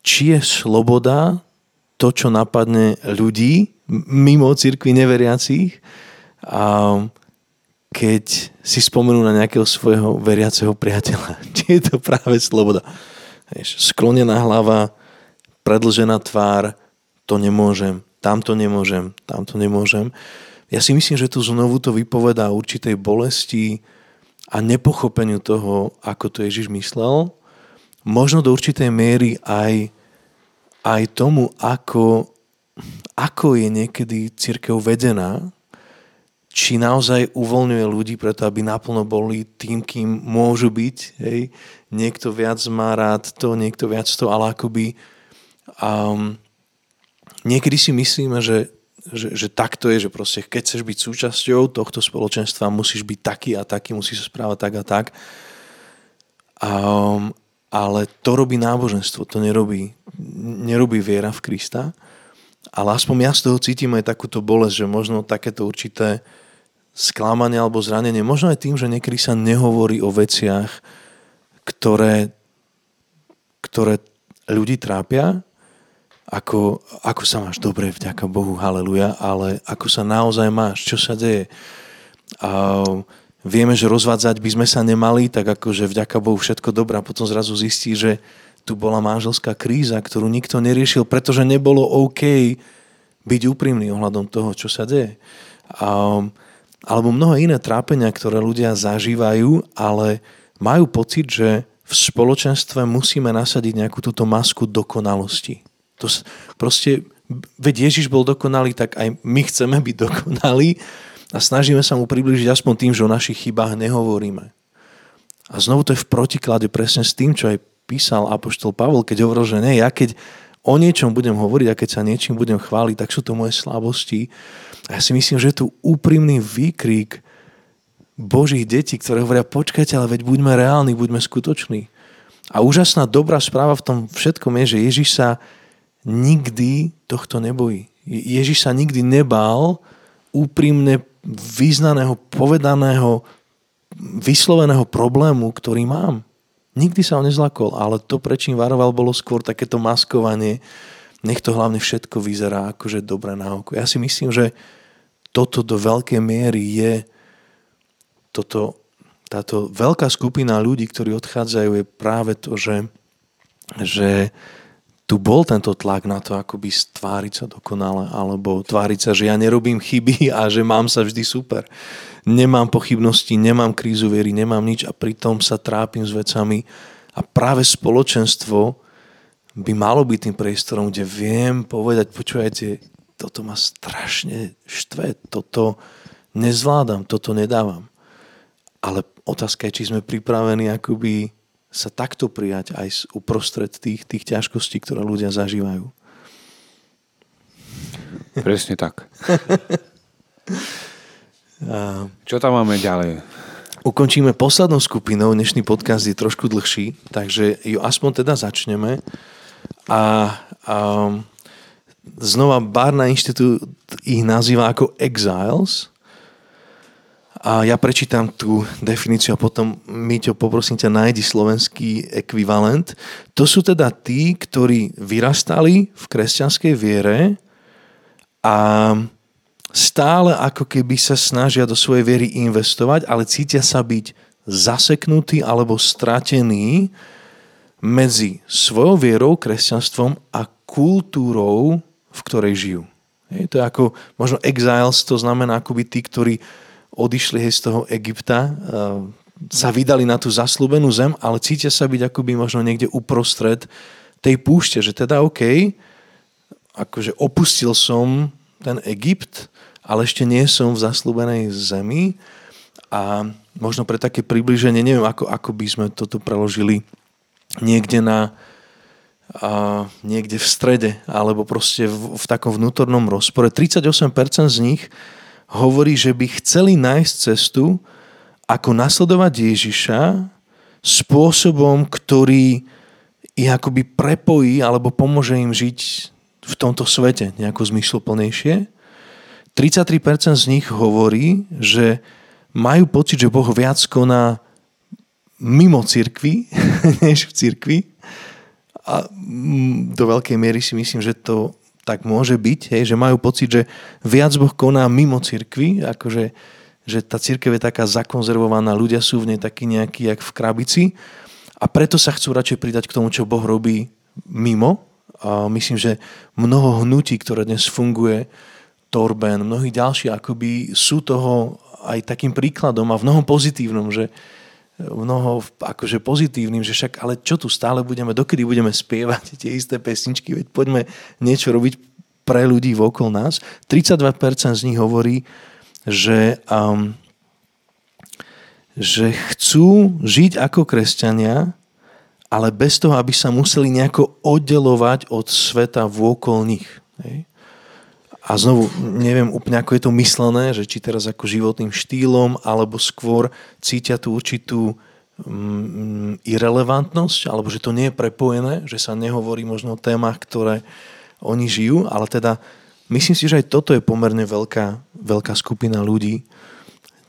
Speaker 1: či je sloboda to, čo napadne ľudí mimo cirkvi neveriacich, a keď si spomenú na nejakého svojho veriaceho priateľa. [LAUGHS] Či je to práve sloboda. sklonená hlava, predlžená tvár, to nemôžem tamto nemôžem, tamto nemôžem. Ja si myslím, že tu znovu to vypovedá určitej bolesti a nepochopeniu toho, ako to Ježiš myslel. Možno do určitej miery aj, aj tomu, ako, ako je niekedy církev vedená, či naozaj uvoľňuje ľudí preto, aby naplno boli tým, kým môžu byť. Hej. Niekto viac má rád to, niekto viac to, ale akoby um, niekedy si myslíme, že, že, že takto je, že proste keď chceš byť súčasťou tohto spoločenstva, musíš byť taký a taký, musíš sa správať tak a tak. Um, ale to robí náboženstvo, to nerobí, nerobí viera v Krista. Ale aspoň ja z toho cítim aj takúto bolesť, že možno takéto určité sklamanie alebo zranenie, možno aj tým, že niekedy sa nehovorí o veciach, ktoré, ktoré ľudí trápia, ako, ako sa máš dobre, vďaka Bohu, haleluja, ale ako sa naozaj máš, čo sa deje. A vieme, že rozvádzať by sme sa nemali, tak akože vďaka Bohu všetko dobré a potom zrazu zistí, že tu bola manželská kríza, ktorú nikto neriešil, pretože nebolo OK byť úprimný ohľadom toho, čo sa deje. A, alebo mnohé iné trápenia, ktoré ľudia zažívajú, ale majú pocit, že v spoločenstve musíme nasadiť nejakú túto masku dokonalosti. To proste, veď Ježiš bol dokonalý, tak aj my chceme byť dokonalí a snažíme sa mu približiť aspoň tým, že o našich chybách nehovoríme. A znovu to je v protiklade presne s tým, čo aj písal Apoštol Pavol, keď hovoril, že ne, ja keď o niečom budem hovoriť a keď sa niečím budem chváliť, tak sú to moje slabosti. A ja si myslím, že je tu úprimný výkrik Božích detí, ktoré hovoria, počkajte, ale veď buďme reálni, buďme skutoční. A úžasná dobrá správa v tom všetkom je, že Ježiš sa nikdy tohto nebojí. Ježiš sa nikdy nebál úprimne vyznaného, povedaného, vysloveného problému, ktorý mám. Nikdy sa ho nezlakol, ale to, prečím varoval, bolo skôr takéto maskovanie. Nech to hlavne všetko vyzerá akože dobre na oko. Ja si myslím, že toto do veľkej miery je toto, táto veľká skupina ľudí, ktorí odchádzajú, je práve to, že, že tu bol tento tlak na to, akoby stváriť sa dokonale, alebo tváriť sa, že ja nerobím chyby [LAUGHS] a že mám sa vždy super. Nemám pochybnosti, nemám krízu viery, nemám nič a pritom sa trápim s vecami. A práve spoločenstvo by malo byť tým priestorom, kde viem povedať, počúvajte, toto ma strašne štve, toto nezvládam, toto nedávam. Ale otázka je, či sme pripravení akoby sa takto prijať aj uprostred tých, tých ťažkostí, ktoré ľudia zažívajú.
Speaker 2: Presne tak. Čo tam máme ďalej?
Speaker 1: Ukončíme poslednou skupinou, dnešný podcast je trošku dlhší, takže ju aspoň teda začneme. A, a znova Barna Inštitút ich nazýva ako exiles, a ja prečítam tú definíciu a potom, Miťo, poprosím ťa, nájdi slovenský ekvivalent. To sú teda tí, ktorí vyrastali v kresťanskej viere a stále ako keby sa snažia do svojej viery investovať, ale cítia sa byť zaseknutí alebo stratení medzi svojou vierou, kresťanstvom a kultúrou, v ktorej žijú. Je to ako, možno exiles, to znamená akoby tí, ktorí odišli hej, z toho Egypta, sa vydali na tú zaslúbenú zem, ale cítia sa byť akoby možno niekde uprostred tej púšte, že teda OK, akože opustil som ten Egypt, ale ešte nie som v zaslúbenej zemi a možno pre také približenie, neviem, ako, ako by sme toto preložili niekde na a niekde v strede, alebo proste v, v takom vnútornom rozpore. 38% z nich hovorí, že by chceli nájsť cestu, ako nasledovať Ježiša spôsobom, ktorý ich akoby prepojí alebo pomôže im žiť v tomto svete nejako zmysloplnejšie. 33% z nich hovorí, že majú pocit, že Boh viac koná mimo cirkvi, [LAUGHS] než v cirkvi. A do veľkej miery si myslím, že to tak môže byť, hej, že majú pocit, že viac Boh koná mimo cirkvi, akože že tá církev je taká zakonzervovaná, ľudia sú v nej takí nejakí, jak v krabici a preto sa chcú radšej pridať k tomu, čo Boh robí mimo. A myslím, že mnoho hnutí, ktoré dnes funguje, Torben, mnohí ďalší, akoby sú toho aj takým príkladom a v mnohom pozitívnom, že, mnoho akože pozitívnym, že však ale čo tu stále budeme, dokedy budeme spievať [LAUGHS] tie isté pesničky, veď poďme niečo robiť pre ľudí vokol nás. 32% z nich hovorí, že, um, že chcú žiť ako kresťania, ale bez toho, aby sa museli nejako oddelovať od sveta vôkol nich. Hej? A znovu, neviem úplne, ako je to myslené, že či teraz ako životným štýlom, alebo skôr cítia tú určitú mm, irrelevantnosť, alebo že to nie je prepojené, že sa nehovorí možno o témach, ktoré oni žijú, ale teda myslím si, že aj toto je pomerne veľká, veľká skupina ľudí.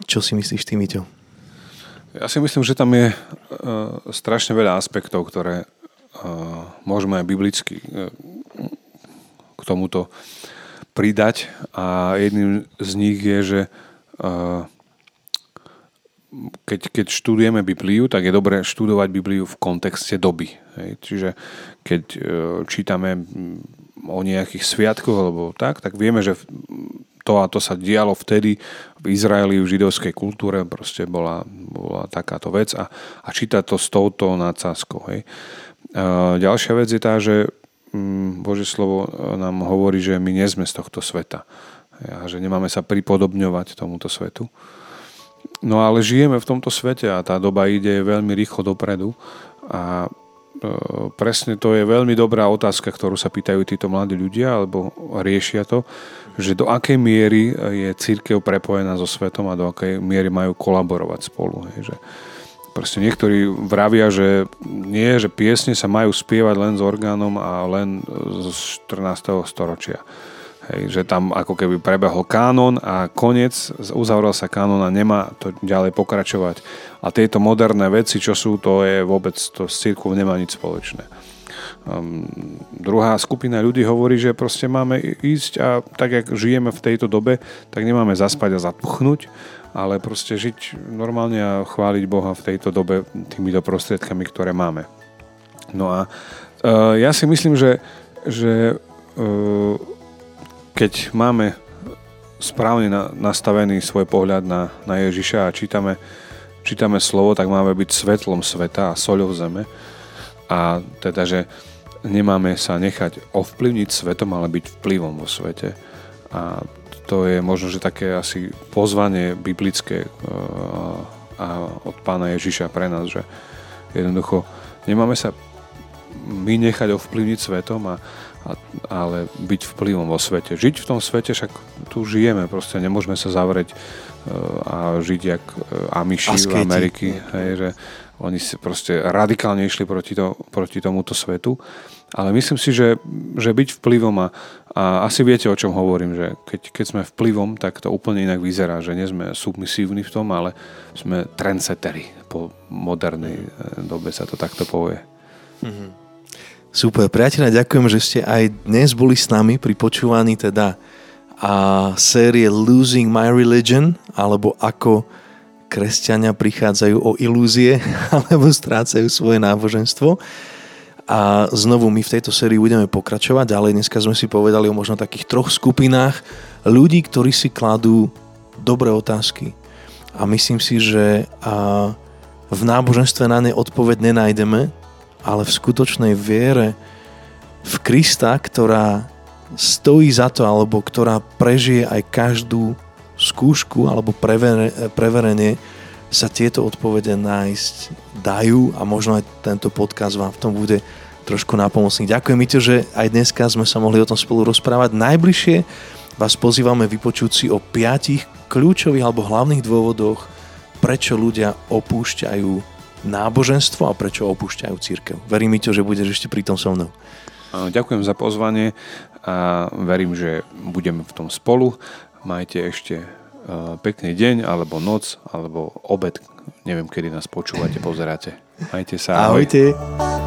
Speaker 1: Čo si myslíš ty, Miťo?
Speaker 2: Ja si myslím, že tam je uh, strašne veľa aspektov, ktoré uh, môžeme aj biblicky uh, k tomuto pridať a jedným z nich je, že keď, keď študujeme Bibliu, tak je dobré študovať Bibliu v kontexte doby. Čiže keď e, čítame o nejakých sviatkoch alebo tak, tak vieme, že to a to sa dialo vtedy v Izraeli, v židovskej kultúre, proste bola, bola takáto vec a, a čítať to s touto nadsázkou. A ďalšia vec je tá, že Mm, Bože slovo e, nám hovorí, že my nie sme z tohto sveta a že nemáme sa pripodobňovať tomuto svetu. No ale žijeme v tomto svete a tá doba ide veľmi rýchlo dopredu a e, presne to je veľmi dobrá otázka, ktorú sa pýtajú títo mladí ľudia alebo riešia to, že do akej miery je církev prepojená so svetom a do akej miery majú kolaborovať spolu. Hej, že, Proste niektorí vravia, že nie, že piesne sa majú spievať len s orgánom a len z 14. storočia. Hej, že tam ako keby prebehol kánon a koniec, uzavrel sa kánon a nemá to ďalej pokračovať. A tieto moderné veci, čo sú, to je vôbec, to s církvou nemá nič spoločné. Um, druhá skupina ľudí hovorí, že proste máme ísť a tak, jak žijeme v tejto dobe, tak nemáme zaspať a zatpuchnúť, ale proste žiť normálne a chváliť Boha v tejto dobe týmito prostriedkami, ktoré máme. No a uh, ja si myslím, že, že uh, keď máme správne na, nastavený svoj pohľad na, na Ježiša a čítame, čítame slovo, tak máme byť svetlom sveta a soľou zeme. A teda, že nemáme sa nechať ovplyvniť svetom, ale byť vplyvom vo svete. A to je možno, že také asi pozvanie biblické eh, a od pána Ježiša pre nás, že jednoducho nemáme sa my nechať ovplyvniť svetom, a, a, ale byť vplyvom vo svete. Žiť v tom svete, však tu žijeme, proste nemôžeme sa zavrieť uh, a žiť jak uh, Amiši v Ameriky, hej, že oni si proste radikálne išli proti, to, proti tomuto svetu ale myslím si, že, že byť vplyvom a, a asi viete, o čom hovorím, že keď, keď sme vplyvom, tak to úplne inak vyzerá, že nie sme submisívni v tom, ale sme trendsettery. Po modernej eh, dobe sa to takto povie. Mm-hmm.
Speaker 1: Super, priateľe, ďakujem, že ste aj dnes boli s nami pri počúvaní teda a série Losing My Religion, alebo ako kresťania prichádzajú o ilúzie, [LAUGHS] alebo strácajú svoje náboženstvo. A znovu my v tejto sérii budeme pokračovať ďalej. Dneska sme si povedali o možno takých troch skupinách ľudí, ktorí si kladú dobré otázky. A myslím si, že v náboženstve na ne odpoveď nenájdeme, ale v skutočnej viere v Krista, ktorá stojí za to, alebo ktorá prežije aj každú skúšku alebo preverenie, sa tieto odpovede nájsť dajú a možno aj tento podcast vám v tom bude trošku napomocný. Ďakujem, Mito, že aj dneska sme sa mohli o tom spolu rozprávať. Najbližšie vás pozývame vypočuť si o piatich kľúčových alebo hlavných dôvodoch, prečo ľudia opúšťajú náboženstvo a prečo opúšťajú církev. Verím, Mito, že budeš ešte pri tom so mnou.
Speaker 2: Ďakujem za pozvanie a verím, že budeme v tom spolu. Majte ešte pekný deň, alebo noc, alebo obed. Neviem, kedy nás počúvate, pozeráte. Majte sa.
Speaker 1: Ahoj. Ahojte.